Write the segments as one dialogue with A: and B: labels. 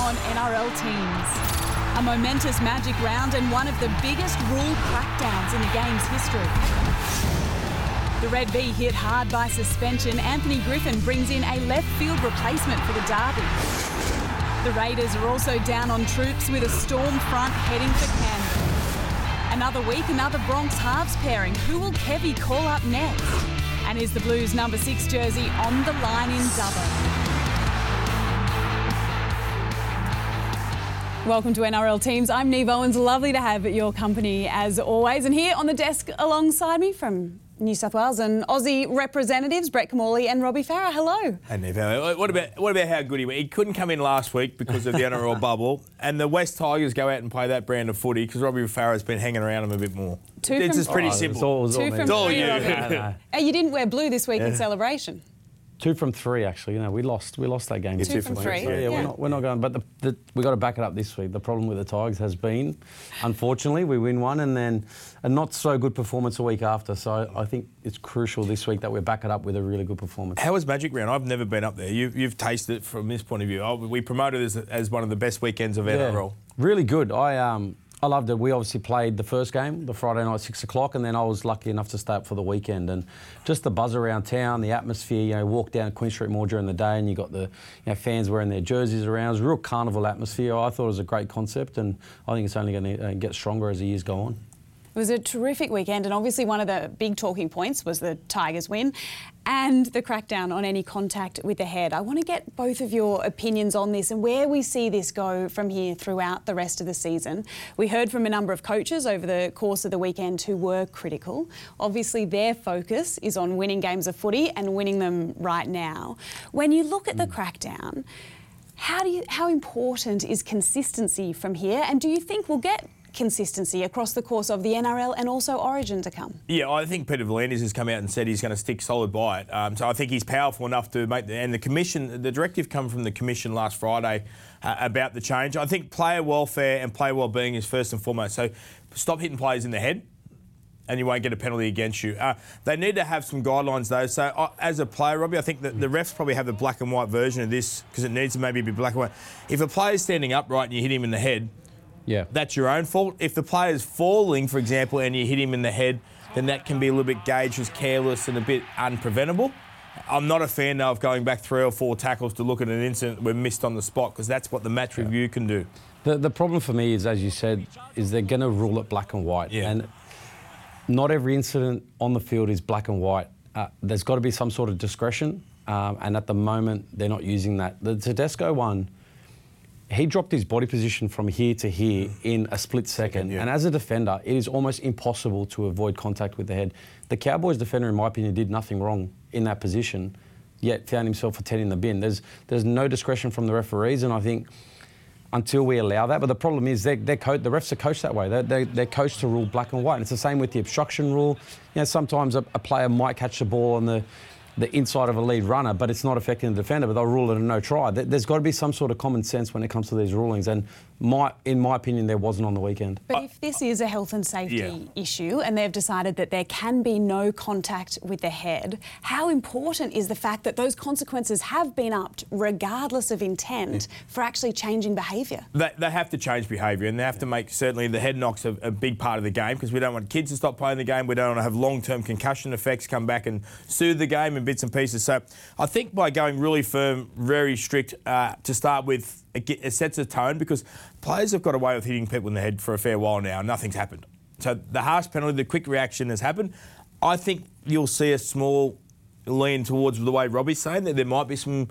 A: on NRL teams. A momentous magic round and one of the biggest rule crackdowns in the game's history. The Red V hit hard by suspension. Anthony Griffin brings in a left field replacement for the derby. The Raiders are also down on troops with a storm front heading for Canberra. Another week, another Broncos halves pairing. Who will Kevy call up next? And is the Blues number six jersey on the line in Dubbo? Welcome to NRL Teams. I'm Niav Owens. Lovely to have your company as always. And here on the desk alongside me from New South Wales and Aussie representatives, Brett Kimmorley and Robbie Farah. Hello.
B: Hey, Niav. What about, what about how good he was? He couldn't come in last week because of the NRL bubble. And the West Tigers go out and play that brand of footy because Robbie Farah's been hanging around him a bit more.
A: Two
B: it's
A: from,
B: just pretty
C: Oh,
B: simple.
C: It's all, it's all
A: Two from
B: It's all
A: three,
B: you.
A: Robbie.
C: No, no.
A: Hey, you didn't wear blue this week in celebration.
C: Two from three, actually. You know, we lost. We lost that game.
B: Yeah,
A: Two
B: two
A: from
B: from
A: three.
B: three.
C: Yeah,
A: Yeah.
C: we're not. We're not going. But the, the, we got to back it up this week. The problem with the Tigers has been, unfortunately, we win one and then a not so good performance a week after. So I think it's crucial this week that we back it up with a really good performance.
B: How was Magic Round? I've never been up there. You, you've tasted it from this point of view. Oh, we promoted it as, as one of the best weekends of NRL.
C: Really good. I um I loved it. We obviously played the first game, the Friday night six o'clock, and then I was lucky enough to stay up for the weekend. And just the buzz around town, the atmosphere. You know, walk down Queen Street Mall during the day, and you got the you know, fans wearing their jerseys around. It was a real carnival atmosphere. I thought it was a great concept, and I think it's only going to uh, get stronger as the years go on.
A: It was a terrific weekend, and obviously one of the big talking points was the Tigers win and the crackdown on any contact with the head. I want to get both of your opinions on this and where we see this go from here throughout the rest of the season. We heard from a number of coaches over the course of the weekend who were critical. Obviously, their focus is on winning games of footy and winning them right now. When you look at the hmm. crackdown, how do you how important is consistency from here? And do you think we'll get consistency across the course of the NRL and also Origin to come?
B: Yeah, I think Peter V'landys has come out and said he's going to stick solid by it. Um, so I think he's powerful enough to make the and the commission. The directive come from the commission last Friday uh, about the change. I think player welfare and player well-being is first and foremost. So stop hitting players in the head. And you won't get a penalty against you. Uh, they need to have some guidelines though. So, uh, as a player, Robbie, I think that the refs probably have the black and white version of this because it needs to maybe be black and white. If a player's standing upright and you hit him in the head,
C: Yeah.
B: that's your own fault. If the player's falling, for example, and you hit him in the head, then that can be a little bit gauged as careless and a bit unpreventable. I'm not a fan though of going back three or four tackles to look at an incident we missed on the spot because that's what the match review can do.
C: The, the problem for me is, as you said, is they're going to rule it black and white.
B: Yeah.
C: And not every incident on the field is black and white. Uh, there's got to be some sort of discretion, um, and at the moment, they're not using that. The Tedesco one, he dropped his body position from here to here in a split second.
B: yeah.
C: And as a defender, it is almost impossible to avoid contact with the head. The Cowboys defender, in my opinion, did nothing wrong in that position, yet found himself for 10 in the bin. There's, there's no discretion from the referees, and I think until we allow that. But the problem is they're, they're co- the refs are coached that way. They're, they're, they're coached to rule black and white. And it's the same with the obstruction rule. You know, sometimes a, a player might catch the ball on the, the inside of a lead runner, but it's not affecting the defender, but they'll rule it a no try. There- There's got to be some sort of common sense when it comes to these rulings. And my, in my opinion, there wasn't on the weekend.
A: But if this is a health and safety
B: Yeah.
A: issue and they've decided that there can be no contact with the head, how important is the fact that those consequences have been upped regardless of intent for actually changing behaviour?
B: They, they have to change behaviour and they have to make certainly the head knocks a, a big part of the game because we don't want kids to stop playing the game. We don't want to have long term concussion effects come back and soothe the game in bits and pieces. So I think by going really firm, very strict uh, to start with, it, get, it sets a tone because players have got away with hitting people in the head for a fair while now nothing's happened. So the harsh penalty, the quick reaction has happened. I think you'll see a small lean towards the way Robbie's saying that there might be some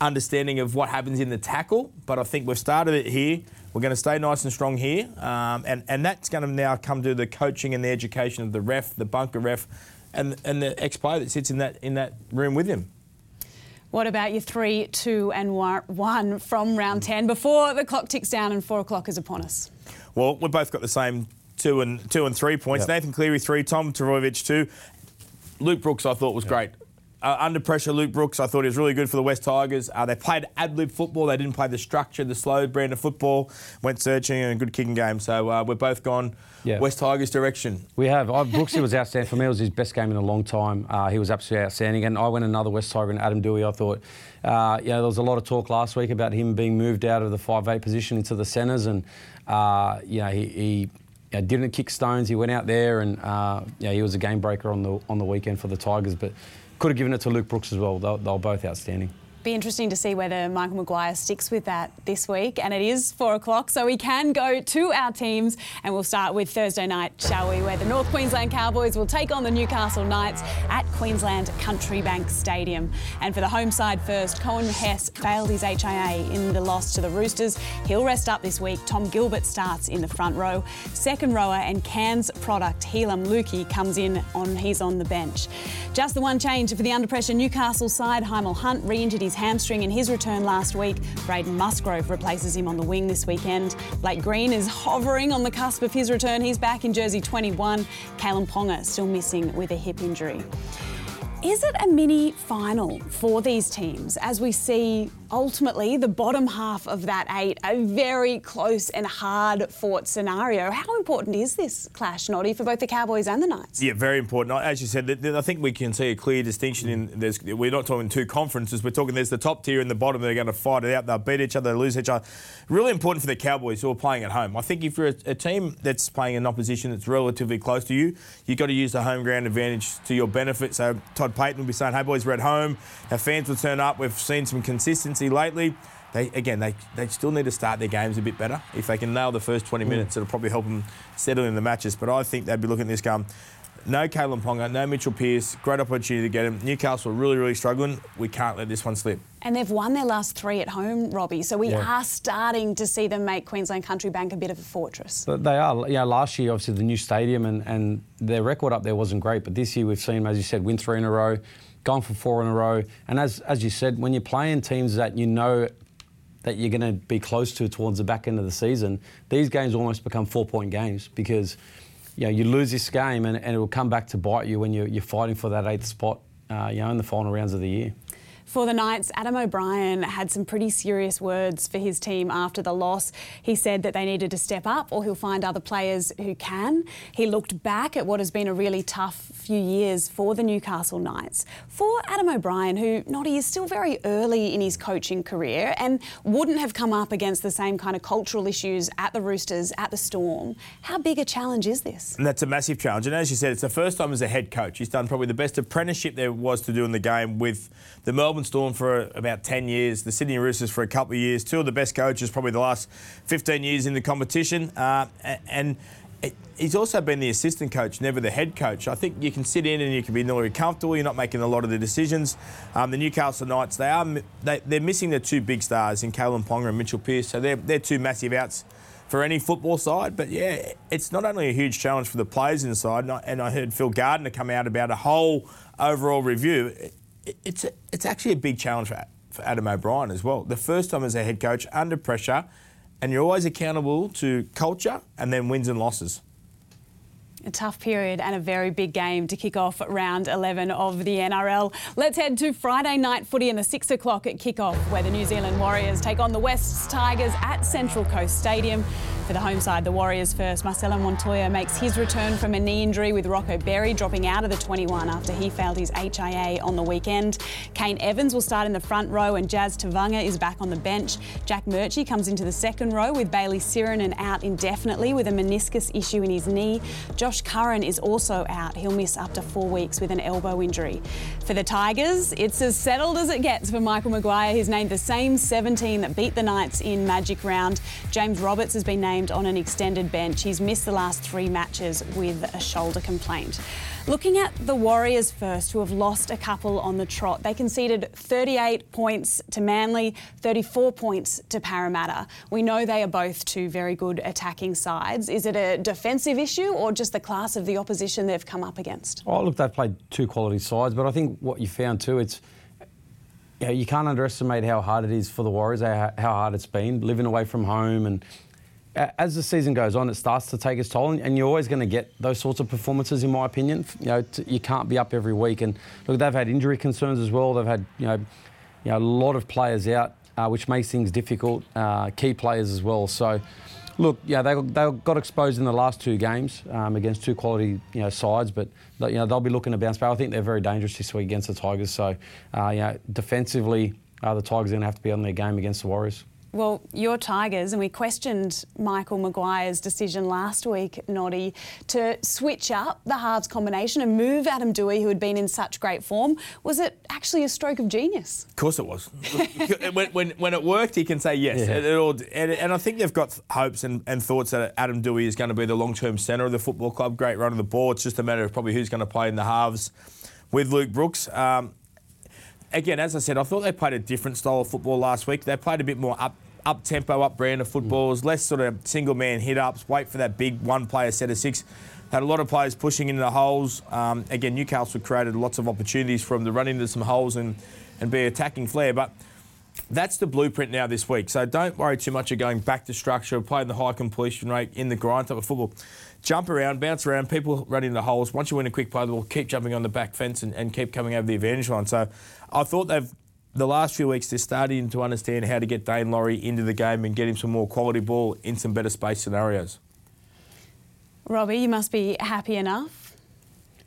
B: understanding of what happens in the tackle, but I think we've started it here. We're going to stay nice and strong here, um, and and that's going to now come to the coaching and the education of the ref, the bunker ref, and and the ex player that sits in that in that room with him.
A: What about your three, two, and one- one from round mm. 10 before the clock ticks down and four o'clock is upon us?
B: Well, we've both got the same two and two and three points.
C: Yep.
B: Nathan Cleary three, Tom Trbojevic two. Luke Brooks, I thought was great. Uh, under pressure, Luke Brooks, I thought he was really good for the West Tigers. Uh, they played ad lib football. They didn't play the structure, the slow brand of football. Went searching and a good kicking game. So uh, we're both gone
C: Yeah.
B: West Tigers direction.
C: We have. I, Brooksy was outstanding. For me, it was his best game in a long time. Uh, he was absolutely outstanding. And I went another West Tiger and Adam Doueihi. I thought, uh, you know, there was a lot of talk last week about him being moved out of the 5'8 position into the centres. And, uh, you know, he, he you know, didn't kick stones. He went out there and, uh, yeah, he was a game breaker on the, on the weekend for the Tigers. But could have given it to Luke Brooks as well. They, they both outstanding.
A: Be interesting to see whether Michael Maguire sticks with that this week. And it is four o'clock, so we can go to our teams. And we'll start with Thursday night, shall we? Where the North Queensland Cowboys will take on the Newcastle Knights at Queensland Country Bank Stadium. And for the home side first, Coen Hess failed his HIA in the loss to the Roosters. He'll rest up this week. Tom Gilbert starts in the front row. Second rower and Cairns product, Heilum Luki, comes in on he's on the bench. Just the one change for the under pressure Newcastle side. Hymel Hunt re-injured his hamstring in his return last week. Braden Musgrove replaces him on the wing this weekend. Blake Green is hovering on the cusp of his return. He's back in jersey 21. Kalyn Ponga still missing with a hip injury. Is it a mini final for these teams as we see ultimately the bottom half of that eight, a very close and hard fought scenario? How important is this clash, Noddy, for both the Cowboys and the Knights?
B: Yeah, very important. As you said, I think we can see a clear distinction in. There's, we're not talking two conferences. We're talking there's the top tier and the bottom. They're going to fight it out. They'll beat each other, lose each other. Really important for the Cowboys who are playing at home. I think if you're a, a team that's playing an opposition that's relatively close to you, you've got to use the home ground advantage to your benefit. So Todd Payten will be saying, "Hey boys, we're at home. Our fans will turn up. We've seen some consistency lately." They, again, they, they still need to start their games a bit better. If they can nail the first 20 mm. minutes, it'll probably help them settle in the matches. But I think they'd be looking at this game. no Kalyn Ponga, no Mitchell Pearce. Great opportunity to get him. Newcastle are really, really struggling. We can't let this one slip.
A: And they've won their last three at home, Robbie. So we
C: Yeah.
A: are starting to see them make Queensland Country Bank a bit of a fortress.
C: But they are. You know, last year, obviously, the new stadium and, and their record up there wasn't great. But this year, we've seen them, as you said, win three in a row, gone for four in a row. And as, as you said, when you're playing teams that you know that you're going to be close to towards the back end of the season, these games almost become four point games because you know, you lose this game and, and it will come back to bite you when you're, you're fighting for that eighth spot uh, you know, in the final rounds of the year.
A: For the Knights, Adam O'Brien had some pretty serious words for his team after the loss. He said that they needed to step up or he'll find other players who can. He looked back at what has been a really tough few years for the Newcastle Knights. For Adam O'Brien, who, Noddy, is still very early in his coaching career and wouldn't have come up against the same kind of cultural issues at the Roosters, at the Storm, how big a challenge is this?
B: And that's a massive challenge. And as you said, it's the first time as a head coach. He's done probably the best apprenticeship there was to do in the game with the Melbourne Storm for about 10 years, the Sydney Roosters for a couple of years, two of the best coaches probably the last 15 years in the competition. Uh, and he's also been the assistant coach, never the head coach. I think you can sit in and you can be really comfortable. You're not making a lot of the decisions. Um, the Newcastle Knights, they are they, they're missing their two big stars in Kalyn Ponga and Mitchell Pearce. So they're, they're two massive outs for any football side. But yeah, it's not only a huge challenge for the players inside, and I, and I heard Phil Gardner come out about a whole overall review. It- it's a, it's actually a big challenge for, for Adam O'Brien as well. The first time as a head coach under pressure, and you're always accountable to culture and then wins and losses.
A: A tough period and a very big game to kick off round 11 of the NRL. Let's head to Friday night footy in the 6 o'clock at kick-off where the New Zealand Warriors take on the West Tigers at Central Coast Stadium. For the home side, the Warriors first. Marcelo Montoya makes his return from a knee injury with Rocco Berry dropping out of the 21 after he failed his HIA on the weekend. Kane Evans will start in the front row and Jazz Tevaga is back on the bench. Jack Murchie comes into the second row with Bayley Sironen and out indefinitely with a meniscus issue in his knee. Josh Curran is also out. He'll miss up to four weeks with an elbow injury. For the Tigers, it's as settled as it gets for Michael Maguire. He's named the same 17 that beat the Knights in Magic Round. James Roberts has been named on an extended bench. He's missed the last three matches with a shoulder complaint. Looking at the Warriors first, who have lost a couple on the trot, they conceded 38 points to Manly, 34 points to Parramatta. We know they are both two very good attacking sides. Is it a defensive issue or just the class of the opposition they've come up against?
C: Oh, look, they've played two quality sides, but I think what you found too, it's you, know, you can't underestimate how hard it is for the Warriors, how, how hard it's been living away from home, and as the season goes on, it starts to take its toll, and you're always going to get those sorts of performances, in my opinion. You know, you can't be up every week, and look, they've had injury concerns as well. They've had you know, you know a lot of players out, uh, which makes things difficult. Uh, key players as well. So, look, yeah, they, they got exposed in the last two games um, against two quality you know sides, but you know they'll be looking to bounce back. I think they're very dangerous this week against the Tigers. So, uh, you know, defensively, uh, the Tigers are going to have to be on their game against the Warriors.
A: Well, your Tigers, and we questioned Michael Maguire's decision last week, Noddy, to switch up the halves combination and move Adam Doueihi, who had been in such great form. Was it actually a stroke of genius?
B: Of course it was. when, when, when, it worked, he can say yes. Yeah. It, it all, and, and, I think they've got hopes and, and thoughts that Adam Doueihi is going to be the long-term centre of the football club. Great run of the ball. It's just a matter of probably who's going to play in the halves with Luke Brooks. Um, again, as I said, I thought they played a different style of football last week. They played a bit more up up tempo, up brand of footballs, mm. less sort of single man hit ups, wait for that big one player set of six. Had a lot of players pushing into the holes. Um, again, Newcastle created lots of opportunities for them to run into some holes and, and be attacking flair. But that's the blueprint now this week. So don't worry too much of going back to structure, playing the high completion rate in the grind type of football. Jump around, bounce around, people running into the holes. Once you win a quick play, they'll keep jumping on the back fence and, and keep coming over the advantage line. So I thought they've the last few weeks they're starting to understand how to get Daine Laurie into the game and get him some more quality ball in some better space scenarios.
A: Robbie, you must be happy enough.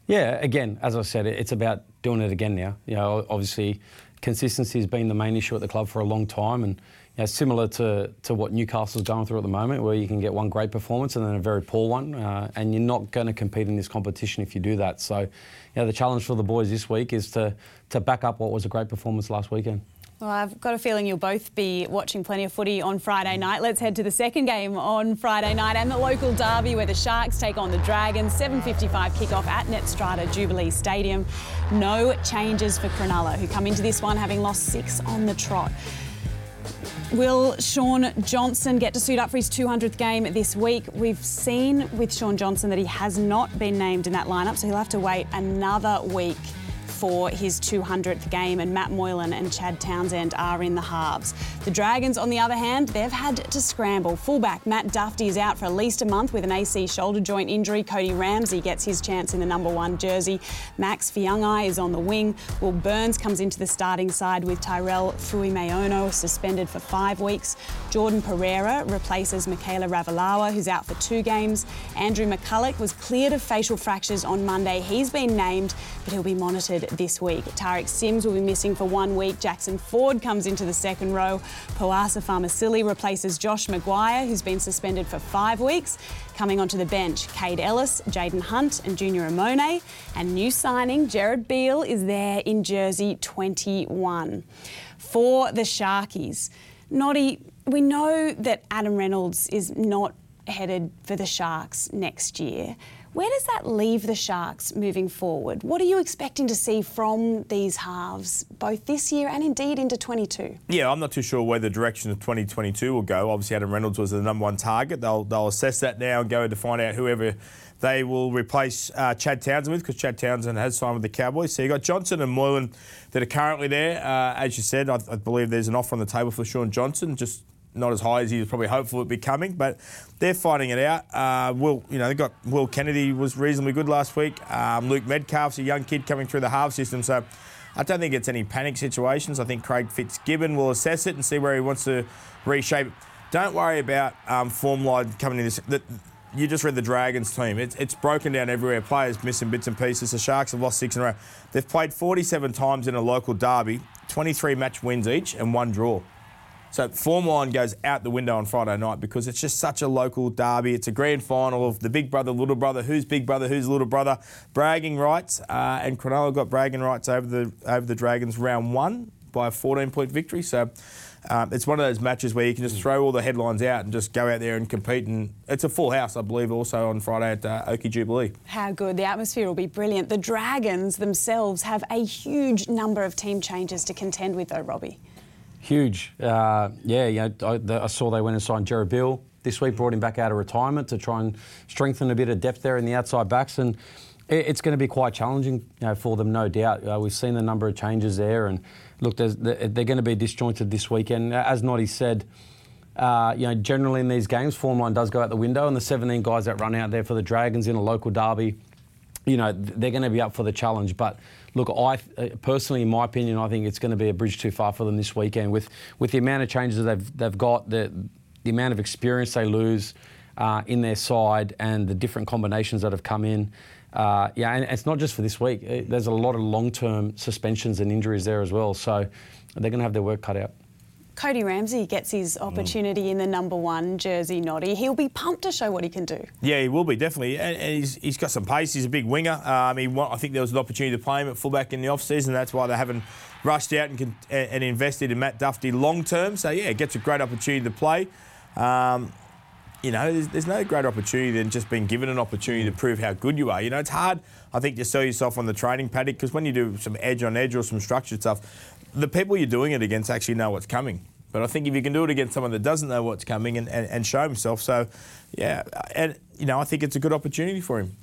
C: Yeah, again, as I said, it's about doing it again now. You know, obviously, consistency has been the main issue at the club for a long time, and you know, similar to, to what Newcastle's going through at the moment, where you can get one great performance and then a very poor one, uh, and you're not going to compete in this competition if you do that. So, you know, the challenge for the boys this week is to, to back up what was a great performance last weekend.
A: Well, I've got a feeling you'll both be watching plenty of footy on Friday night. Let's head to the second game on Friday night and the local derby where the Sharks take on the Dragons. 7.55 kickoff at Netstrata Jubilee Stadium. No changes for Cronulla, who come into this one having lost six on the trot. Will Shaun Johnson get to suit up for his 200th game this week? We've seen with Shaun Johnson that he has not been named in that lineup, so he'll have to wait another week for his 200th game, and Matt Moylan and Chad Townsend are in the halves. The Dragons, on the other hand, they've had to scramble. Fullback Matt Dufty is out for at least a month with an AC shoulder joint injury. Cody Ramsey gets his chance in the number one jersey. Max Feagai is on the wing. Will Burns comes into the starting side with Tyrell Fuimaono suspended for five weeks. Jordan Pereira replaces Mikaele Ravalawa, who's out for two games. Andrew McCullough was cleared of facial fractures on Monday. He's been named, but he'll be monitored this week. Tariq Sims will be missing for one week. Jackson Ford comes into the second row. Poasa Faamausili replaces Josh McGuire, who's been suspended for five weeks. Coming onto the bench, Kaide Ellis, Jaden Hunt, and Junior Amone. And new signing, Jared Beale, is there in jersey 21. For the Sharkies, Noddy, we know that Adam Reynolds is not headed for the Sharks next year. Where does that leave the Sharks moving forward? What are you expecting to see from these halves, both this year and indeed into 22?
B: Yeah, I'm not too sure where the direction of 2022 will go. Obviously, Adam Reynolds was the number one target. They'll, they'll assess that now and go to find out whoever they will replace uh, Chad Townsend with because Chad Townsend has signed with the Cowboys. So you've got Johnson and Moylan that are currently there. Uh, as you said, I, I, believe there's an offer on the table for Shaun Johnson. Just not as high as he was probably hopeful it'd be coming, but they're fighting it out. Uh, Will, you know, they got Will Kennedy was reasonably good last week. Um, Luke Metcalf's a young kid coming through the half system, so I don't think it's any panic situations. I think Craig Fitzgibbon will assess it and see where he wants to reshape. Don't worry about um, form line coming in this. The, you just read the Dragons team. It's, it's broken down everywhere. Players missing bits and pieces. The Sharks have lost six in a row. They've played 47 times in a local derby, 23 match wins each, and one draw. So form line goes out the window on Friday night because it's just such a local derby. It's a grand final of the big brother, little brother, who's big brother, who's little brother, bragging rights. Uh, and Cronulla got bragging rights over the over the Dragons round one by a 14 point victory. So. Um, it's one of those matches where you can just throw all the headlines out and just go out there and compete. And it's a full house, I believe, also on Friday at uh, Jubilee.
A: How good. The atmosphere will be brilliant. The Dragons themselves have a huge number of team changes to contend with, though, Robbie.
C: Huge. Uh, yeah, you know, I, I, saw they went and signed Jared Beale this week, brought him back out of retirement to try and strengthen a bit of depth there in the outside backs. And it, it's going to be quite challenging you know, for them, no doubt. Uh, we've seen the number of changes there. And look, they're going to be disjointed this weekend. As Noddy said, uh, you know, generally in these games, form line does go out the window, and the 17 guys that run out there for the Dragons in a local derby, you know, they're going to be up for the challenge. But look, I personally, in my opinion, I think it's going to be a bridge too far for them this weekend with with the amount of changes they've they've got, the the amount of experience they lose uh, in their side, and the different combinations that have come in. Uh, yeah, and it's not just for this week. There's a lot of long-term suspensions and injuries there as well. So they're going to have their work cut out.
A: Cody Ramsey gets his opportunity mm. in the number one jersey, Noddy. He'll be pumped to show what he can do.
B: Yeah, he will be, definitely. And, and he's, he's got some pace. He's a big winger. Um, he, I think there was an opportunity to play him at fullback in the off-season. That's why they haven't rushed out and, and invested in Matt Dufty long term. So, yeah, he gets a great opportunity to play. Um, you know, there's, there's, no greater opportunity than just being given an opportunity to prove how good you are. You know, it's hard, I think, to sell yourself on the training paddock because when you do some edge on edge or some structured stuff, the people you're doing it against actually know what's coming. But I think if you can do it against someone that doesn't know what's coming and, and, and show himself, so yeah, and you know, I think it's a good opportunity for him.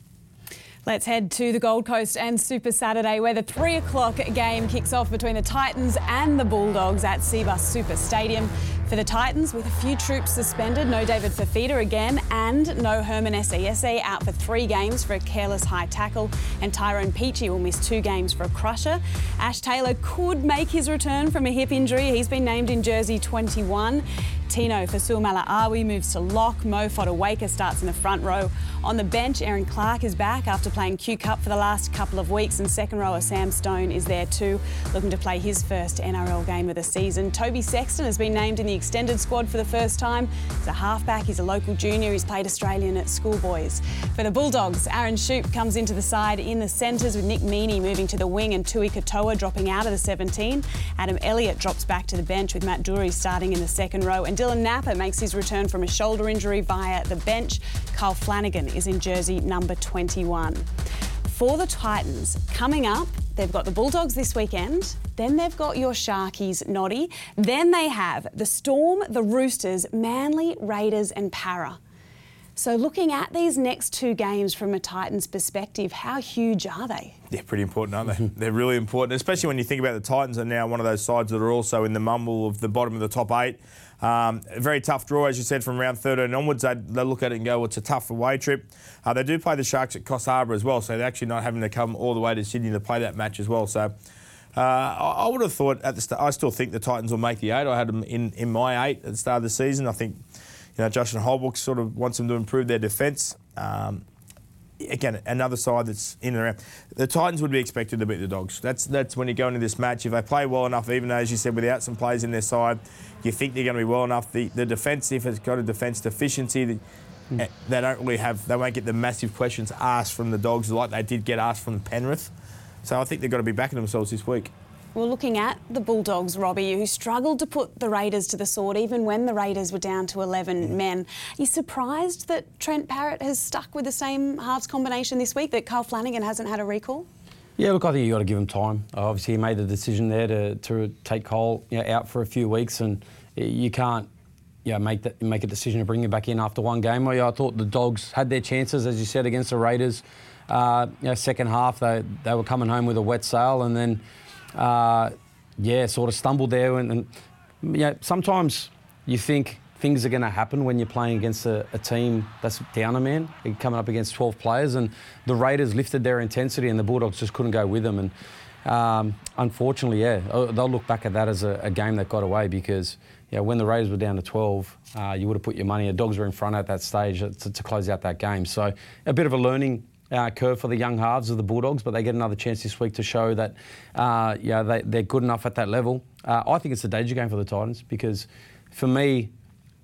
A: Let's head to the Gold Coast and Super Saturday, where the three o'clock game kicks off between the Titans and the Bulldogs at Cbus Super Stadium. For the Titans, with a few troops suspended, no David Fifita again, and no Herman Ese'ese out for three games for a careless high tackle, and Tyrone Peachey will miss two games for a crusher. Ash Taylor could make his return from a hip injury. He's been named in jersey 21. Tino Fa'asuamaleaui moves to lock. Mo Fotuaika starts in the front row. On the bench, Erin Clark is back after playing Q Cup for the last couple of weeks, and second rower Sam Stone is there too, looking to play his first NRL game of the season. Toby Sexton has been named in the extended squad for the first time. He's a halfback, he's a local junior, he's played Australian at schoolboys. For the Bulldogs, Aaron Schoupp comes into the side in the centres with Nick Meaney moving to the wing and Tui Katoa dropping out of the 17. Adam Elliott drops back to the bench with Matt Doorey starting in the second row, and Dylan Napa makes his return from a shoulder injury via the bench. Kyle Flanagan is in jersey number 21. For the Titans, coming up, they've got the Bulldogs this weekend, then they've got your Sharkies, Noddy, then they have the Storm, the Roosters, Manly, Raiders, and Para. So, looking at these next two games from a Titans perspective, how huge are they?
B: They're pretty important, aren't they? They're really important, especially when you think about the Titans are now one of those sides that are also in the mumble of the bottom of the top eight. Um, very tough draw, as you said, from round 13 onwards. They, they look at it and go, well, it's a tough away trip. Uh, they do play the Sharks at Coffs Harbour as well, so they're actually not having to come all the way to Sydney to play that match as well. So uh, I, I, would have thought at the start, I still think the Titans will make the eight. I had them in, in my eight at the start of the season. I think, you know, Justin Holbrook sort of wants them to improve their defence. Um, again, another side that's in and around. The Titans would be expected to beat the Dogs. That's that's when you go into this match. If they play well enough, even though, as you said, without some players in their side, you think they're going to be well enough. The the defensive has got a defence deficiency. That, mm. They don't really have. They won't get the massive questions asked from the Dogs like they did get asked from Penrith. So I think they've got to be backing themselves this week.
A: Well, looking at the Bulldogs, Robbie, who struggled to put the Raiders to the sword even when the Raiders were down to 11 mm. men. Are you surprised that Trent Barrett has stuck with the same halves combination this week, that Kyle Flanagan hasn't had a recall?
C: Yeah, look, I think you've got to give him time. Obviously, he made the decision there to, to take Cole you know, out for a few weeks, and you can't you know, make that, make a decision to bring him back in after one game. Well, yeah, I thought the Dogs had their chances, as you said, against the Raiders. Uh, you know, second half, they, they were coming home with a wet sail, and then uh, yeah, sort of stumbled there. And, and sometimes you think things are going to happen when you're playing against a, a, team that's down a man, coming up against 12 players. And the Raiders lifted their intensity, and the Bulldogs just couldn't go with them. And um, unfortunately, yeah, uh, they'll look back at that as a, a, game that got away because yeah, when the Raiders were down to 12, uh, you would have put your money. The Dogs were in front at that stage to, to close out that game. So a bit of a learning uh, curve for the young halves of the Bulldogs, but they get another chance this week to show that uh, yeah, they, they're good enough at that level. Uh, I think it's a danger game for the Titans because for me,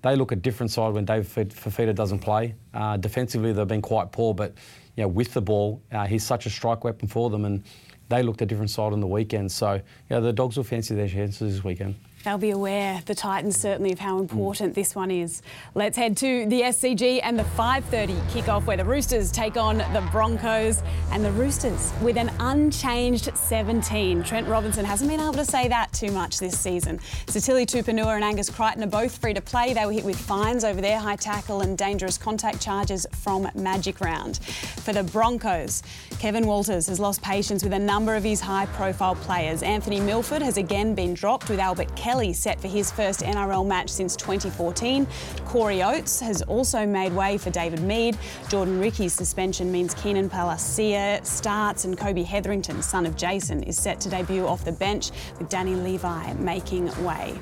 C: they look a different side when David Fifita doesn't play. Uh, defensively, they've been quite poor, but you know, with the ball, uh, he's such a strike weapon for them, and they looked a different side on the weekend. So yeah, the Dogs will fancy their chances this weekend.
A: They'll be aware, the Titans certainly, of how important mm. this one is. Let's head to the SCG and the 5.30 kickoff where the Roosters take on the Broncos. And the Roosters with an unchanged 17. Trent Robinson hasn't been able to say that too much this season. Sitili Tupouniua and Angus Crichton are both free to play. They were hit with fines over their high tackle and dangerous contact charges from Magic Round. For the Broncos, Kevin Walters has lost patience with a number of his high profile players. Anthony Milford has again been dropped with Albert Kelly Kelly set for his first NRL match since 2014. Corey Oates has also made way for David Mead. Jordan Riki's suspension means Keenan Palasia starts and Kobe Hetherington, son of Jason, is set to debut off the bench with Danny Levi making way.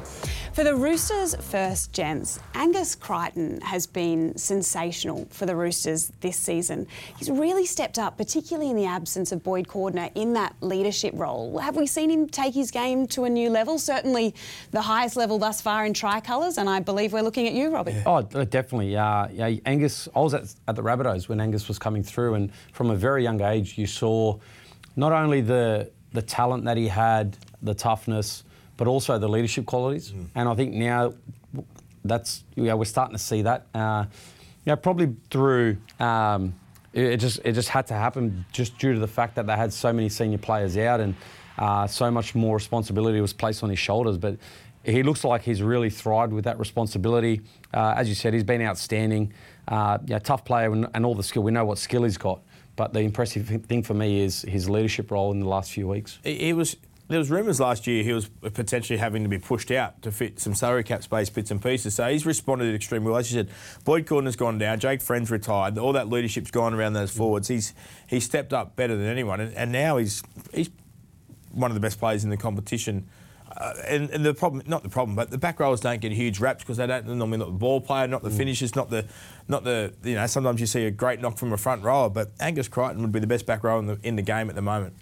A: For the Roosters' first gents, Angus Crichton has been sensational for the Roosters this season. He's really stepped up, particularly in the absence of Boyd Cordner in that leadership role. Have we seen him take his game to a new level? Certainly the highest level thus far in tricolours, and I believe we're looking at you, Robbie.
C: Yeah. Oh, definitely. Uh, yeah, Angus, I was at, at the Rabbitohs when Angus was coming through, and from a very young age, you saw not only the the talent that he had, the toughness, but also the leadership qualities. Mm. And I think now that's yeah, we're starting to see that. Uh, you know, probably through um, it, it, just it just had to happen just due to the fact that they had so many senior players out and uh, so much more responsibility was placed on his shoulders. But he looks like he's really thrived with that responsibility. Uh, as you said, he's been outstanding. Uh, yeah, tough player and, and all the skill. We know what skill he's got. But the impressive thing for me is his leadership role in the last few weeks.
B: He was there was rumours last year he was potentially having to be pushed out to fit some salary cap space bits and pieces. So he's responded extremely well. As you said, Boyd Cordner's gone down, Jake Friend's retired, all that leadership's gone around those forwards. He's he's stepped up better than anyone, and, and now he's he's one of the best players in the competition. Uh, and, and, the problem, not the problem, but the back rowers don't get huge raps because they don't normally not the ball player, not the mm. finishers, not the, not the, you know, sometimes you see a great knock from a front rower, but Angus Crichton would be the best back rower in the, in the game at the moment.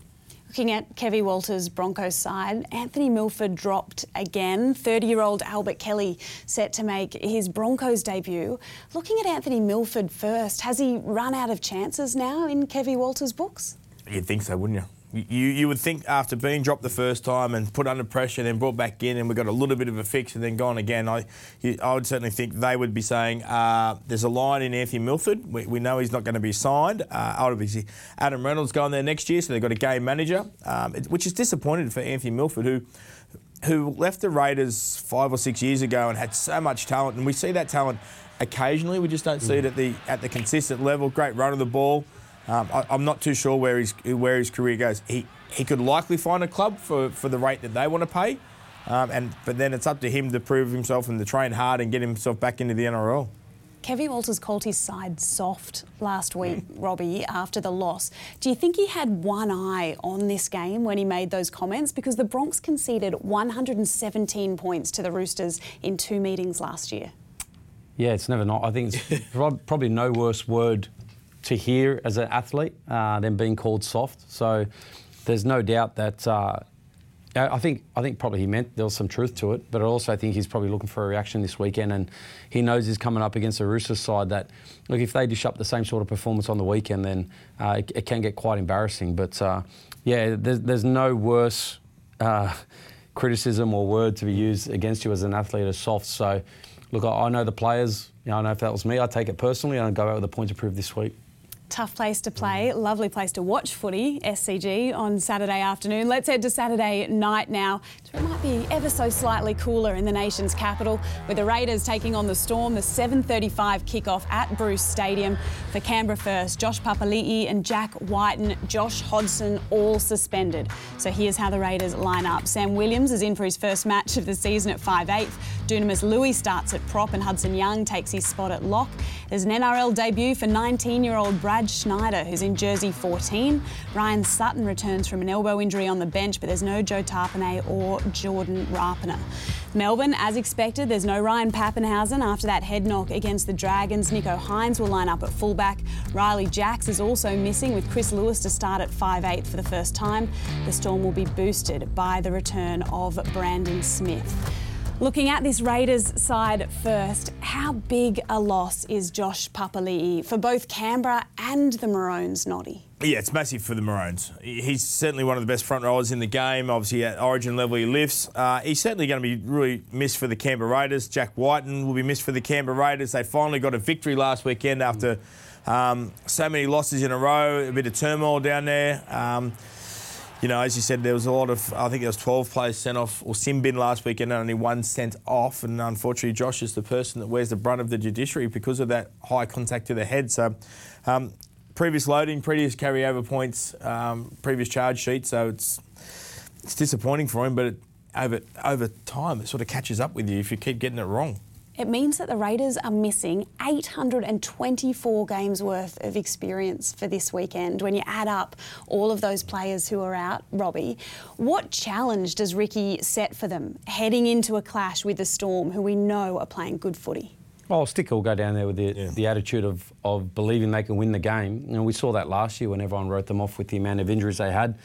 A: Looking at Kevy Walters' Broncos side, Anthony Milford dropped again. 30 year old Albert Kelly set to make his Broncos debut. Looking at Anthony Milford first, has he run out of chances now in Kevy Walters' books?
B: You'd think so, wouldn't you? You, you would think after being dropped the first time and put under pressure, and then brought back in, and we got a little bit of a fix and then gone again. I, I would certainly think they would be saying uh, there's a line in Anthony Milford. We, we know he's not going to be signed. Uh, obviously, Adam Reynolds going there next year, so they've got a game manager, um, which is disappointed for Anthony Milford, who who left the Raiders five or six years ago and had so much talent, and we see that talent occasionally. We just don't see it at the at the consistent level. Great run of the ball. Um, I, am not too sure where his where his career goes. He he could likely find a club for, for the rate that they want to pay, um, and but then it's up to him to prove himself and to train hard and get himself back into the NRL.
A: Kevin Walters called his side soft last week, Robbie, after the loss. Do you think he had one eye on this game when he made those comments? Because the Broncos conceded 117 points to the Roosters in two meetings last year.
C: Yeah, it's never not. I think it's probably no worse word to hear as an athlete uh, than being called soft. So there's no doubt that. Uh, I think I think probably he meant there was some truth to it, but I also think he's probably looking for a reaction this weekend, and he knows he's coming up against a Roosters side that, look, if they dish up the same sort of performance on the weekend, then uh, it, it, can get quite embarrassing. But uh, yeah, there's, there's no worse uh, criticism or word to be used against you as an athlete as soft. So, look, I, I know the players. You know, I know if that was me, I'd take it personally, and I'd go out with a point to prove this week
A: tough place to play, lovely place to watch footy, SCG, on Saturday afternoon. Let's head to Saturday night now. It might be ever so slightly cooler in the nation's capital with the Raiders taking on the Storm, the 7.35 kickoff at Bruce Stadium for Canberra first. Josh Papali'i and Jack Wighton, Josh Hodgson all suspended. So here's how the Raiders line up. Sam Williams is in for his first match of the season at 5'8". Dunamis Lui starts at prop and Hudson Young takes his spot at lock. There's an NRL debut for 19-year-old Brad Brad Schneider, who's in jersey 14. Ryan Sutton returns from an elbow injury on the bench, but there's no Joe Tapine or Jordan Rapana. Melbourne, as expected, there's no Ryan Papenhuyzen after that head knock against the Dragons. Nicho Hynes will line up at fullback. Riley Jacks is also missing with Chris Lewis to start at 5'8 for the first time. The Storm will be boosted by the return of Brandon Smith. Looking at this Raiders side first, how big a loss is Josh Papali'i for both Canberra and the Maroons, Noddy?
B: Yeah, it's massive for the Maroons. He's certainly one of the best front rowers in the game. Obviously, at origin level, he lifts. Uh, he's certainly going to be really missed for the Canberra Raiders. Jack Wighton will be missed for the Canberra Raiders. They finally got a victory last weekend after um, so many losses in a row, a bit of turmoil down there. Um, you know, as you said, there was a lot of, I think there was 12 players sent off or sin bin last weekend and only one sent off. And unfortunately, Josh is the person that wears the brunt of the judiciary because of that high contact to the head. So, um, previous loading, previous carryover points, um, previous charge sheet. So it's it's disappointing for him, but it, over over time, it sort of catches up with you if you keep getting it wrong.
A: It means that the Raiders are missing 824 games worth of experience for this weekend. When you add up all of those players who are out, Robbie, what challenge does Ricky set for them heading into a clash with the Storm, who we know are playing good footy?
C: Well, Sticker will go down there with the,
B: Yeah.
C: the attitude of, of believing they can win the game. You know, we saw that last year when everyone wrote them off with the amount of injuries they had.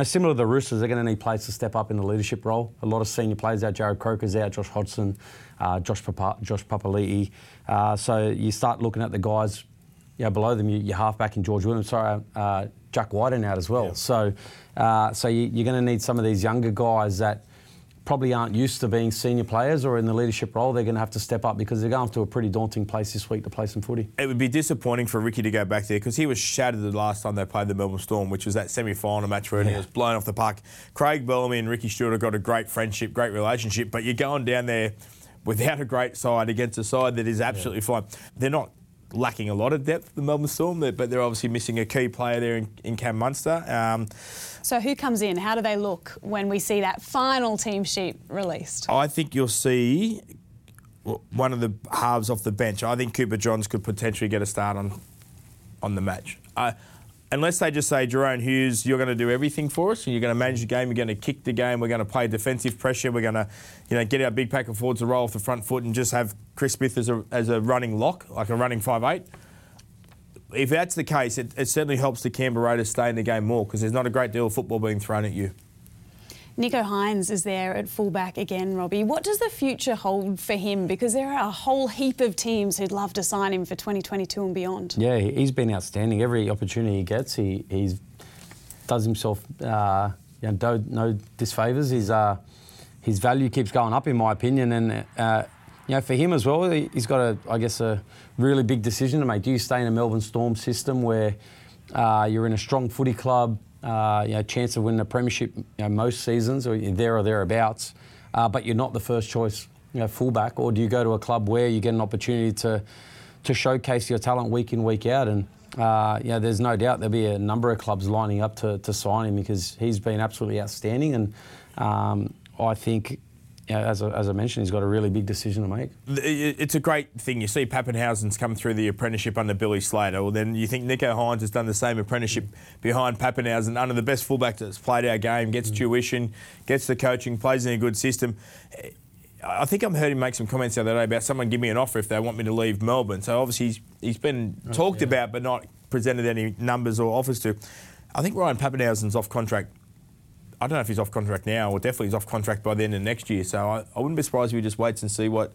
C: Similar to the Roosters, they're going to need players to step up in the leadership role. A lot of senior players out. Jarrod Croker's out, Josh Hodgson, uh, Josh, Papa, Josh Papali'i. Uh, so you start looking at the guys you know, below them. You, you halfback in George Williams. Sorry, uh, Jack Wighton out as well. So, uh, so you, you're going to need some of these younger guys that probably aren't used to being senior players or in the leadership role. They're going to have to step up because they're going to a pretty daunting place this week to play some footy.
B: It would be disappointing for Ricky to go back there because he was shattered the last time they played the Melbourne Storm, which was that semi-final match where he was blown off the park. Craig Bellamy and Ricky Stuart have got a great friendship, great relationship, but you're going down there without a great side against a side that is absolutely fine. They're not lacking a lot of depth, the Melbourne Storm, but they're obviously missing a key player there in, in Cam Munster. Um,
A: So, who comes in? How do they look when we see that final team sheet released?
B: I think you'll see one of the halves off the bench. I think Cooper Johns could potentially get a start on on the match. Uh, unless they just say, Jahrome Hughes, you're going to do everything for us, and you're going to manage the game, you're going to kick the game, we're going to play defensive pressure, we're going to, you know, get our big pack of forwards to roll off the front foot and just have Chris Smith as a, as a running lock, like a running five eight. If that's the case, it, it certainly helps the Canberra Raiders stay in the game more because there's not a great deal of football being thrown at you.
A: Nicho Hynes is there at fullback again, Robbie. What does the future hold for him? Because there are a whole heap of teams who'd love to sign him for 2022 and beyond.
C: Yeah, he- he's been outstanding. Every opportunity he gets, he he's does himself uh, you know, do, no disfavours. His uh, his value keeps going up, in my opinion, and uh, you know for him as well, he- he's got a I guess a really big decision to make. Do you stay in a Melbourne Storm system where uh, you're in a strong footy club, uh, you know, chance of winning a premiership you know, most seasons, or there or thereabouts, uh, but you're not the first choice you know, fullback, or do you go to a club where you get an opportunity to to showcase your talent week in, week out. And uh, yeah, there's no doubt there'll be a number of clubs lining up to, to sign him because he's been absolutely outstanding. And um, I think, you know, as, I, as I mentioned, he's got a really big decision to make.
B: It's a great thing. You see Papenhuyzen's come through the apprenticeship under Billy Slater. Well, then you think Nicho Hynes has done the same apprenticeship behind Papenhuyzen under the best fullback that's played our game, gets mm. tuition, gets the coaching, plays in a good system. I think I've heard him make some comments the other day about someone give me an offer if they want me to leave Melbourne. So obviously he's, he's been oh, talked about but not presented any numbers or offers to. I think Ryan Papenhuyzen's off contract I don't know if he's off contract now or definitely he's off contract by the end of next year. So I, I wouldn't be surprised if he just waits and see what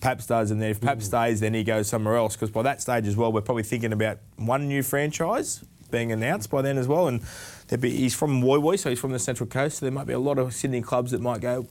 B: Paps does. And then if Paps mm. stays, then he goes somewhere else. Because by that stage as well, we're probably thinking about one new franchise being announced by then as well. And there'd be, he's from Woy Woy, so he's from the Central Coast. So there might be a lot of Sydney clubs that might go,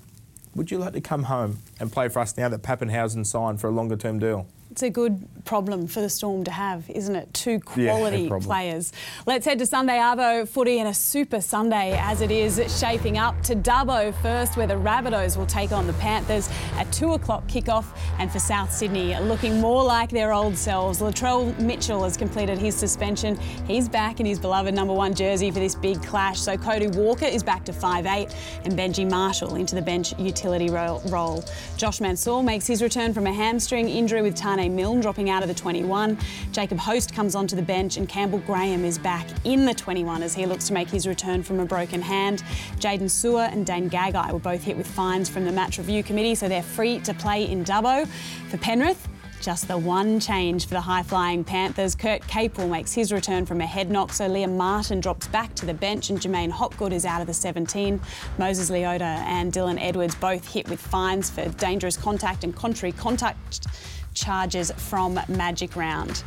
B: would you like to come home and play for us now that Papenhuyzen signed for a longer term deal?
A: It's a good problem for the Storm to have, isn't it? Two
B: Yeah,
A: quality
B: problem.
A: players. Let's head to Sunday Arvo footy and a super Sunday as it is shaping up to Dubbo first, where the Rabbitohs will take on the Panthers at two o'clock kickoff. And for South Sydney, looking more like their old selves. Latrell Mitchell has completed his suspension. He's back in his beloved number one jersey for this big clash. So Cody Walker is back to 5'8 and Benji Marshall into the bench utility role. Josh Mansour makes his return from a hamstring injury with Taane Milne dropping out of the 21. Jacob Host comes onto the bench and Campbell Graham is back in the 21 as he looks to make his return from a broken hand. Jaydn Su'A and Dane Gagai were both hit with fines from the match review committee, so they're free to play in Dubbo. For Penrith, just the one change for the high flying Panthers. Kurt Capewell makes his return from a head knock, so Liam Martin drops back to the bench and Jermaine Hopgood is out of the 17. Moses Leota and Dylan Edwards both hit with fines for dangerous contact and contrary contact charges from Magic Round.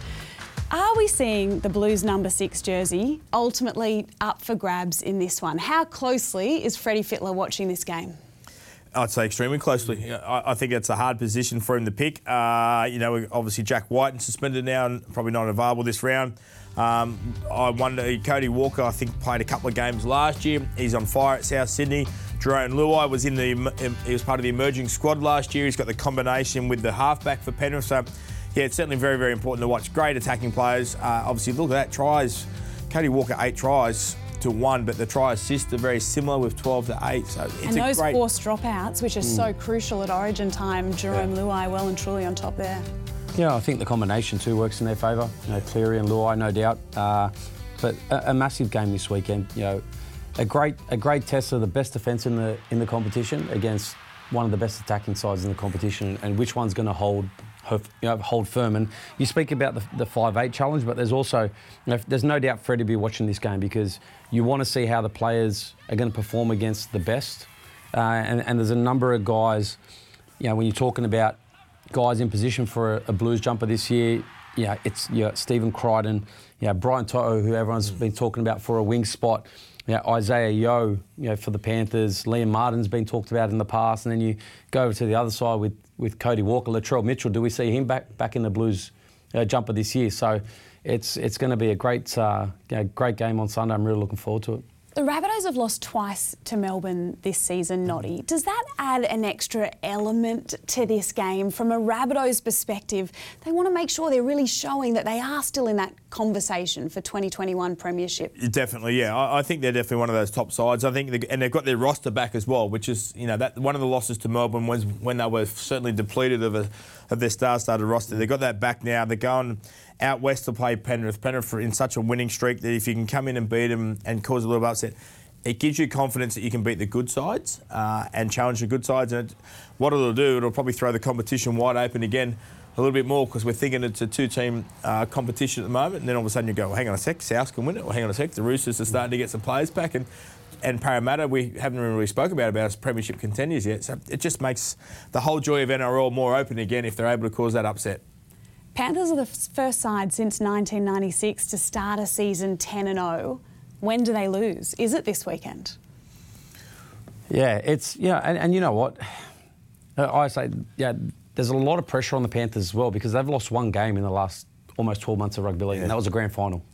A: Are we seeing the Blues number six jersey ultimately up for grabs in this one? How closely is Freddie Fittler watching this game?
B: I'd say extremely closely. I, think it's a hard position for him to pick. Uh, you know, obviously Jack Wighton is suspended now and probably not available this round. Um, I wonder, Cody Walker, I think, played a couple of games last year. He's on fire at South Sydney. Jarome Luai was in the, he was part of the emerging squad last year. He's got the combination with the halfback for Penrith. So, yeah, it's certainly very, very important to watch. Great attacking players. Uh, obviously, look at that tries. Cody Walker, eight tries. to one, but the try assists are very similar with 12 to 8. So it's
A: and
B: a
A: those
B: great.
A: forced dropouts, which are so crucial at Origin time, Jarome
B: Yeah.
A: Luai well and truly on top there.
C: Yeah, I think the combination too works in their favour. You know, Cleary and Luai, no doubt. Uh, but a, a massive game this weekend. You know, a great a great test of the best defence in the in the competition against one of the best attacking sides in the competition, and which one's going to hold. You know, hold firm, and you speak about the, five eight challenge, but there's also, you know, there's no doubt Fred to be watching this game because you want to see how the players are going to perform against the best, uh, and, and there's a number of guys, you know, when you're talking about guys in position for a, a Blues jumper this year. Yeah, it's yeah, Stephen Crichton, yeah, Brian To'o, who everyone's been talking about for a wing spot. Yeah, Isaiah Yeo, you know, for the Panthers. Liam Martin's been talked about in the past, and then you go over to the other side with, with Cody Walker, Latrell Mitchell. Do we see him back back in the Blues uh, jumper this year? So it's it's going to be a great uh, you know, great game on Sunday. I'm really looking forward to it.
A: The Rabbitohs have lost twice to Melbourne this season, Noddy. Mm. Does that add an extra element to this game? From a Rabbitohs perspective, they want to make sure they're really showing that they are still in that conversation for 2021 Premiership.
B: Definitely, yeah. I, I think they're definitely one of those top sides. I think, they, and they've got their roster back as well, which is, you know, that one of the losses to Melbourne was when they were certainly depleted of a, of their star-started roster. They've got that back now. They're going out west to play Penrith. Penrith in such a winning streak that if you can come in and beat them and cause a little upset, it gives you confidence that you can beat the good sides uh, and challenge the good sides. And it, what it'll do, it'll probably throw the competition wide open again a little bit more because we're thinking it's a two-team uh, competition at the moment. And then all of a sudden you go, well, hang on a sec, South can win it. Well, hang on a sec, the Roosters are starting to get some players back. And and Parramatta, we haven't really spoken about about as premiership contenders yet. So it just makes the whole joy of NRL more open again if they're able to cause that upset.
A: Panthers are the first side since 1996 to start a season 10 and 0. When do they lose? Is it this weekend?
C: Yeah, it's yeah, and, and you know what? I say yeah. There's a lot of pressure on the Panthers as well because they've lost one game in the last almost 12 months of rugby league, and that was a grand final.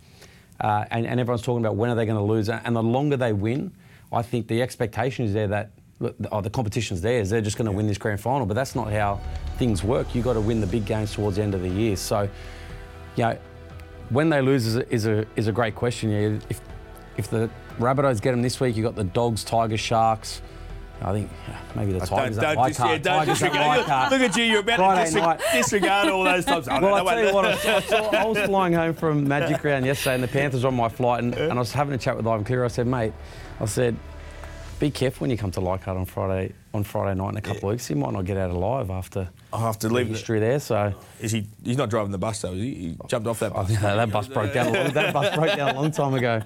C: Uh, and, and everyone's talking about when are they going to lose, and the longer they win, I think the expectation is there that look, oh, the competition's theirs. They're just going to win this grand final, but that's not how things work. You've got to win the big games towards the end of the year. So, you know, when they lose is a, is a, is a great question. Yeah, if if the Rabbitohs get them this week, you've got the Dogs, Tigers, Sharks. I think maybe the Tigers.
B: don't, don't, dis- yeah, don't disregard. Look at you, you're about
C: Friday
B: to disregard, all those types. Oh,
C: Well,
B: no,
C: I tell you what, I, saw, I, was flying home from Magic Round yesterday, and the Panthers were on my flight, and, and I was having a chat with Ivan Cleary. I said, mate, I said, be careful when you come to Leichhardt on Friday on Friday night in a couple of weeks. You might not get out alive after
B: I'll have to
C: the
B: leave.
C: history there. So
B: Is he? He's not driving the bus though. Is he? he jumped off that
C: oh,
B: bus.
C: think that, that bus broke down. A long, that bus broke down a long time ago.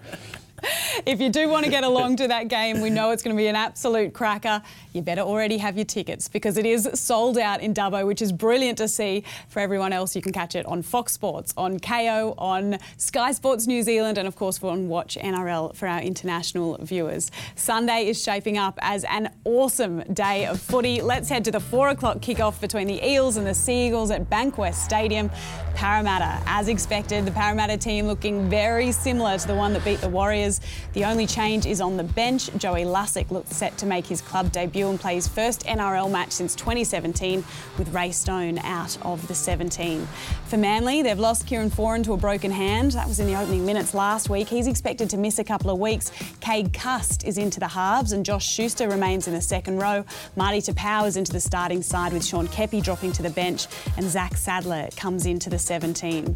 A: If you do want to get along to that game, we know it's going to be an absolute cracker. You better already have your tickets because it is sold out in Dubbo, which is brilliant to see. For everyone else, you can catch it on Fox Sports, on Kayo, on Sky Sports New Zealand, and of course on Watch NRL for our international viewers. Sunday is shaping up as an awesome day of footy. Let's head to the four o'clock kickoff between the Eels and the Seagulls at Bankwest Stadium. Parramatta, as expected, the Parramatta team looking very similar to the one that beat the Warriors. The only change is on the bench. Joey Lussick looks set to make his club debut and play his first NRL match since 2017 with Ray Stone out of the 17. For Manly, they've lost Kieran Foran to a broken hand. That was in the opening minutes last week. He's expected to miss a couple of weeks. Cade Cust is into the halves and Josh Schuster remains in the second row. Marty Taupau is into the starting side with Sean Keppie dropping to the bench and Zach Sadler comes into the 17.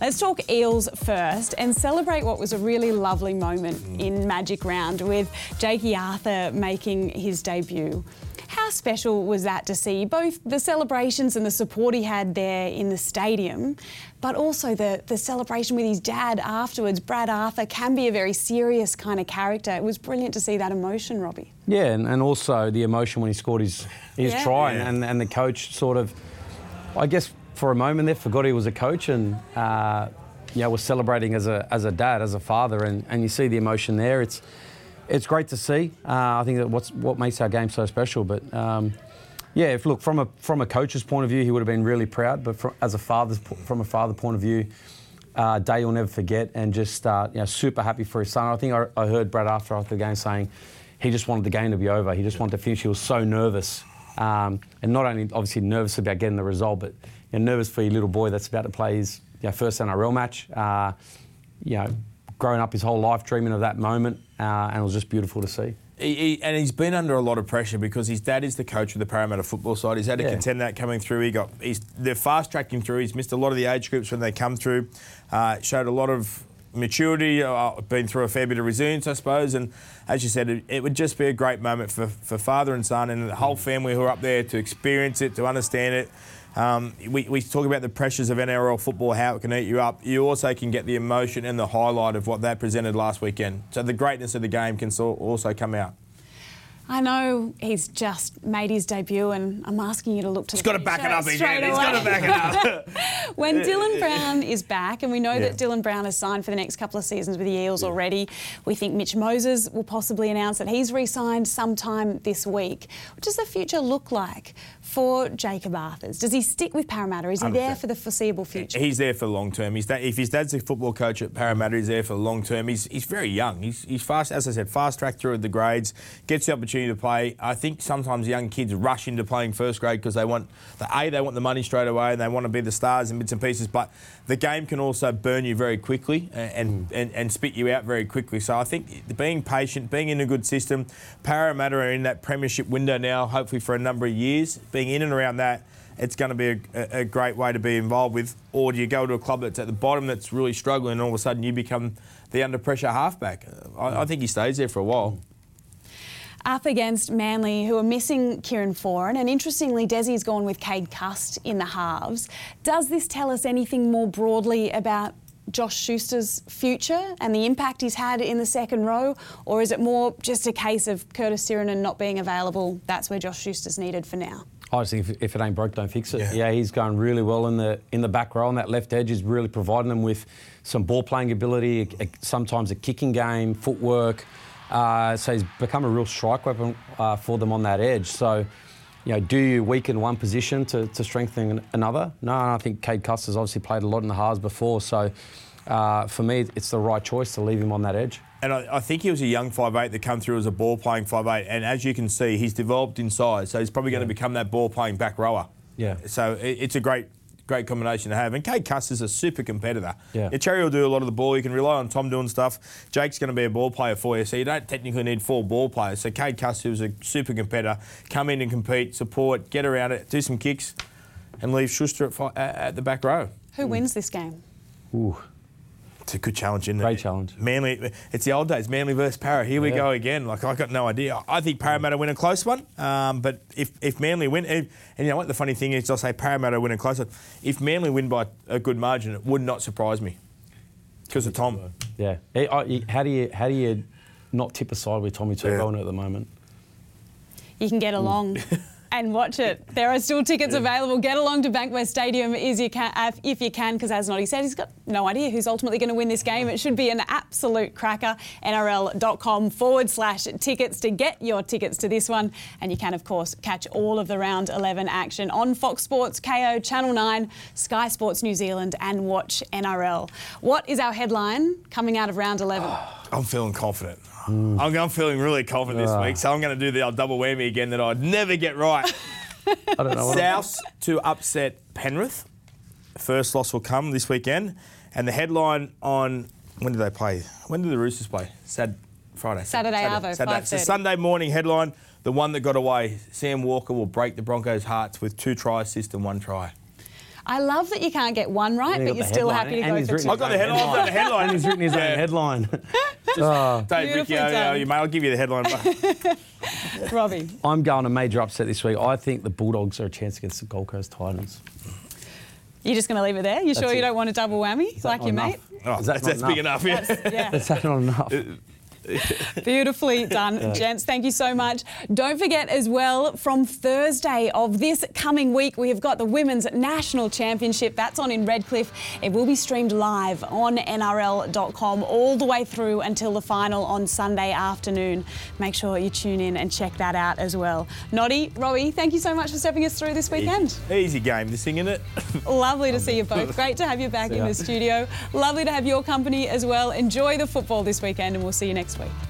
A: Let's talk Eels first and celebrate what was a really lovely moment in Magic Round with Jakey Arthur making his debut. How special was that to see both the celebrations and the support he had there in the stadium, but also the, the celebration with his dad afterwards? Brad Arthur can be a very serious kind of character. It was brilliant to see that emotion, Robbie.
C: Yeah, and, and also the emotion when he scored his his
A: Yeah.
C: try,
B: Yeah.
C: and, and the coach sort of, I guess, for a moment there forgot he was a coach and. Uh, yeah, was celebrating as a as a dad, as a father, and, and you see the emotion there. It's it's great to see. Uh, I think that what's what makes our game so special. But um, yeah, if look from a from a coach's point of view, he would have been really proud. But from, as a father's from a father point of view, uh, day you'll never forget, and just uh, you know super happy for his son. I think I, I heard Brad after after the game saying he just wanted the game to be over. He just wanted to finish. He was so nervous, um, and not only obviously nervous about getting the result, but you know, nervous for your little boy that's about to play his you know, first NRL match. Uh, you know, grown up his whole life dreaming of that moment, uh, and it was just beautiful to see.
B: He, he, and he's been under a lot of pressure because his dad is the coach of the Parramatta football side. He's had to
C: Yeah.
B: contend that coming through. He got he's they're fast tracked him through. He's missed a lot of the age groups when they come through. Uh, showed a lot of maturity. Uh, been through a fair bit of resilience, I suppose. And as you said, it, it would just be a great moment for, for father and son and the whole family who are up there to experience it, to understand it. Um, we, we talk about the pressures of NRL football, how it can eat you up. You also can get the emotion and the highlight of what that presented last weekend. So the greatness of the game can so- also come out.
A: I know he's just made his debut, and I'm asking you to look to
B: He's
A: the
B: got to back it up again. He's got to back it up.
A: When Dylan Brown is back, and we know
B: Yeah.
A: that Dylan Brown has signed for the next couple of seasons with the Eels already, we think Mitch Moses will possibly announce that he's re signed sometime this week. What does the future look like for Jakob Arthurs? Does he stick with Parramatta? Is he there
B: 100%.
A: for the foreseeable future?
B: He's there for the long term. He's da- if his dad's a football coach at Parramatta, he's there for the long term. He's, he's very young. He's, he's fast, as I said, fast track through the grades, gets the opportunity to play. I think sometimes young kids rush into playing first grade because they want the A, they want the money straight away, and they want to be the stars and bits and pieces. But the game can also burn you very quickly and, and, and, and spit you out very quickly. So I think being patient, being in a good system, Parramatta are in that premiership window now, hopefully for a number of years. Being in and around that, it's going to be a, a, great way to be involved with. Or do you go to a club that's at the bottom that's really struggling and all of a sudden you become the under pressure halfback? I, I think he stays there for a while. Mm.
A: Up against Manly, who are missing Kieran Foran, and interestingly, Desi's gone with Cade Cust in the halves. Does this tell us anything more broadly about Josh Schuster's future and the impact he's had in the second row, or is it more just a case of Curtis Sironen not being available? That's where Josh Schuster's needed for now.
C: I just think if, if it ain't broke, don't fix it.
B: Yeah.
C: Yeah. he's going really well in the in the back row, and that left edge is really providing them with some ball playing ability, a, a- sometimes a kicking game, footwork. Uh, so he's become a real strike weapon uh, for them on that edge. So, you know, do you weaken one position to, to strengthen another? No, I think Cade Custer's obviously played a lot in the halves before. So, uh, for me, it's the right choice to leave him on that edge.
B: And I, I think he was a young 5'8 that come through as a ball playing 5'8. And as you can see, he's developed in size. So he's probably going to become that ball playing back rower.
C: Yeah.
B: So it, it's a great great combination to have. And Cade is a super competitor.
C: Yeah.
B: Cherry will do a lot of the ball. You can rely on Tom doing stuff. Jake's going to be a ball player for you. So you don't technically need four ball players. So Cade Custer is a super competitor. Come in and compete, support, get around it, do some kicks, and leave Schuster at, at at the back row.
A: Who wins this game?
C: Ooh.
B: It's a good challenge, isn't it?
C: Great challenge.
B: Manly, it's the old days. Manly versus Para. Here we go again. Like I got no idea. I think Parramatta win a close one. Um, but if, if Manly win, and, and you know what the funny thing is, I'll say Parramatta win a close one. If Manly win by a good margin, it would not surprise me because of Tom.
C: Yeah. I- you- How do you how do you not tip aside with Tommy Turbone at the moment?
A: You can get along. And watch it. There are still tickets available. Get along to Bankwest Stadium is you can, uh, if you can, because as Noddy said, he's got no idea who's ultimately going to win this game. It should be an absolute cracker. NRL.com forward slash tickets to get your tickets to this one. And you can, of course, catch all of the round 11 action on Fox Sports, Kayo, Channel 9, Sky Sports New Zealand, and watch NRL. What is our headline coming out of round 11?
B: I'm feeling confident. Mm. I'm, I'm feeling really confident this week, so I'm going to do the old double whammy again that I'd never get right.
C: I don't know. what I'm-
B: to upset Penrith. First loss will come this weekend. And the headline on when did they play? When did the Roosters play? Sad Friday.
A: Saturday, Arvo,
B: Saturday. It's a
A: 5:30.
B: Sunday morning headline. The one that got away. Sam Walker will break the Broncos' hearts with two try assists and one try.
A: I love that you can't get one right, but
C: you
A: you're still happy to
C: and
A: go
C: he's
A: for
C: written
A: two.
B: I got the headline. I've got the headline.
C: He's written his own
B: Yeah.
C: headline. Oh.
B: Dave
A: Beautifully
B: Riccio, yeah, you mate, I'll give you the headline.
A: Robbie.
C: I'm going a major upset this week. I think the Bulldogs are a chance against the Gold Coast Titans.
A: You're just going to leave it there? You sure
C: That's
A: you don't want a double whammy like your
C: enough?
A: mate?
B: oh,
C: Is that
B: that's,
C: not
B: that's big enough. Yeah.
A: Yeah.
C: Is that not enough?
A: Uh, Beautifully done, gents. Thank you so much. Don't forget as well, from Thursday of this coming week, we have got the Women's National Championship. That's on in Redcliffe. It will be streamed live on NRL.com all the way through until the final on Sunday afternoon. Make sure you tune in and check that out as well. Noddy, Robbie, thank you so much for stepping us through this weekend.
B: Easy game, this thing, isn't it?
A: Lovely to see you both. Great to have you back in the studio. Lovely to have your company as well. Enjoy the football this weekend, and we'll see you next.